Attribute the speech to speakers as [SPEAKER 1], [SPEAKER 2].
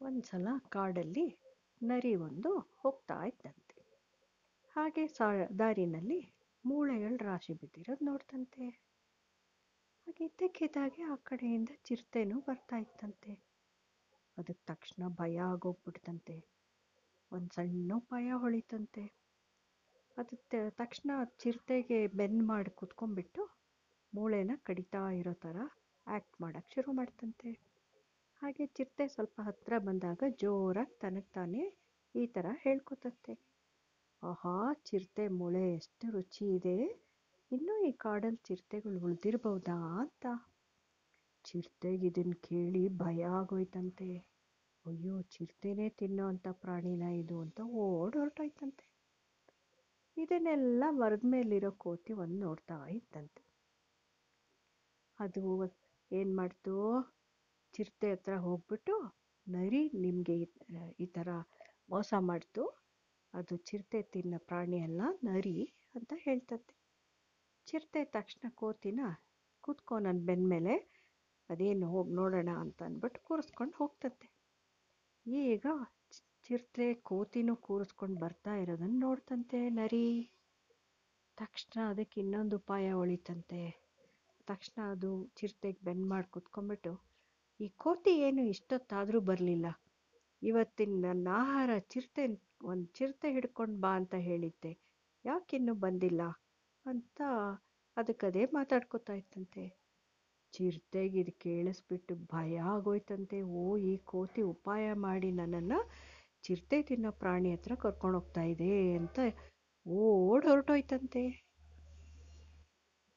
[SPEAKER 1] ಒಂದ್ಸಲ ಕಾಡಲ್ಲಿ ನರಿ ಒಂದು ಹೋಗ್ತಾ ಇತ್ತಂತೆ ಹಾಗೆ ಸಾ, ದಾರಿನಲ್ಲಿ ಮೂಳೆಗಳು ರಾಶಿ ಬಿದ್ದಿರೋದು ನೋಡ್ತಂತೆ. ಹಾಗೆ ಇದ್ದಕ್ಕಿದ್ದಾಗೆ ಆ ಕಡೆಯಿಂದ ಚಿರತೆನೂ ಬರ್ತಾ ಇತ್ತಂತೆ. ಅದಕ್ಕೆ ತಕ್ಷಣ ಭಯ ಆಗೋಗ್ಬಿಡ್ತಂತೆ. ಒಂದು ಸಣ್ಣ ಭಯ ಹೊಳಿತಂತೆ. ಅದು ತಕ್ಷಣ ಚಿರತೆಗೆ ಬೆನ್ನು ಮಾಡಿ ಕುತ್ಕೊಂಡ್ಬಿಟ್ಟು ಮೂಳೆನ ಕಡಿತಾ ಇರೋ ಥರ ಆ್ಯಕ್ಟ್ ಮಾಡೋಕ್ಕೆ ಶುರು ಮಾಡ್ತಂತೆ. ಹಾಗೆ ಚಿರತೆ ಸ್ವಲ್ಪ ಹತ್ತಿರ ಬಂದಾಗ ಜೋರಾಗಿ ತನಗೆ ತಾನೇ ಈ ಥರ ಹೇಳ್ಕೊತತ್ತೆ. ಆಹಾ, ಚಿರತೆ ಮೊಳೆ ಎಷ್ಟು ರುಚಿ ಇದೆ. ಇನ್ನೂ ಈ ಕಾಡಲ್ಲಿ ಚಿರತೆಗಳು ಉಳಿದಿರ್ಬೋದಾ ಅಂತ. ಚಿರತೆಗೆ ಇದನ್ನು ಕೇಳಿ ಭಯ ಆಗೋಯ್ತಂತೆ. ಅಯ್ಯೋ, ಚಿರತೆನೇ ತಿನ್ನೋ ಅಂಥ ಪ್ರಾಣಿನ ಇದು ಅಂತ ಓಡ್ ಇದನ್ನೆಲ್ಲ ಮರದ ಮೇಲಿರೋ ಕೋತಿ ಒಂದು ನೋಡ್ತಾ ಇತ್ತಂತೆ ಅದು ಏನು ಮಾಡ್ತು? ಚಿರತೆ ಹತ್ರ ಹೋಗ್ಬಿಟ್ಟು ನರಿ ನಿಮಗೆ ಈ ಥರ ಮೋಸ ಮಾಡ್ತು ಅದು ಚಿರತೆ ತಿನ್ನೋ ಪ್ರಾಣಿ ಅಲ್ಲ, ನರಿ ಅಂತ ಹೇಳ್ತಂತೆ ಚಿರತೆ ತಕ್ಷಣ ಕೋತಿನ ಕೂತ್ಕೋ ನನ್ನ ಬೆನ್ನ ಮೇಲೆ ಅದೇನು ಹೋಗಿ ನೋಡೋಣ ಅಂತ ಅಂದ್ಬಿಟ್ಟು ಕೂರಿಸ್ಕೊಂಡು ಹೋಗ್ತದೆ. ಈಗ ಚಿರತೆ ಕೋತಿನೂ ಕೂರಿಸ್ಕೊಂಡು ಬರ್ತಾ ಇರೋದನ್ನು ನೋಡ್ತಂತೆ ನರಿ. ತಕ್ಷಣ ಅದಕ್ಕೆ ಇನ್ನೊಂದು ಉಪಾಯ ಒಳಿತಂತೆ. ತಕ್ಷಣ ಅದು ಚಿರತೆಗೆ ಬೆನ್ ಮಾಡಿ ಕುತ್ಕೊಂಡ್ಬಿಟ್ಟು ಈ ಕೋತಿ ಏನು ಇಷ್ಟೊತ್ತಾದರೂ ಬರಲಿಲ್ಲ. ಇವತ್ತಿನ ನನ್ನ ಆಹಾರ ಚಿರತೆ ಒಂದು ಚಿರತೆ ಹಿಡ್ಕೊಂಡು ಬಾ ಅಂತ ಹೇಳಿದ್ದೆ. ಯಾಕಿನ್ನೂ ಬಂದಿಲ್ಲ? ಅಂತ ಅದಕ್ಕದೇ ಮಾತಾಡ್ಕೊತಾ ಇತ್ತಂತೆ ಚಿರತೆಗೆ ಇದು ಕೇಳಿಸ್ಬಿಟ್ಟು ಭಯ ಆಗೋಯ್ತಂತೆ. ಓ, ಈ ಕೋತಿ ಉಪಾಯ ಮಾಡಿ ನನ್ನನ್ನು ಚಿರತೆ ತಿನ್ನೋ ಪ್ರಾಣಿ ಹತ್ರ ಕರ್ಕೊಂಡು ಹೋಗ್ತಾ ಇದೆ ಅಂತ ಓಡ್ ಹೊರಟೋಯ್ತಂತೆ.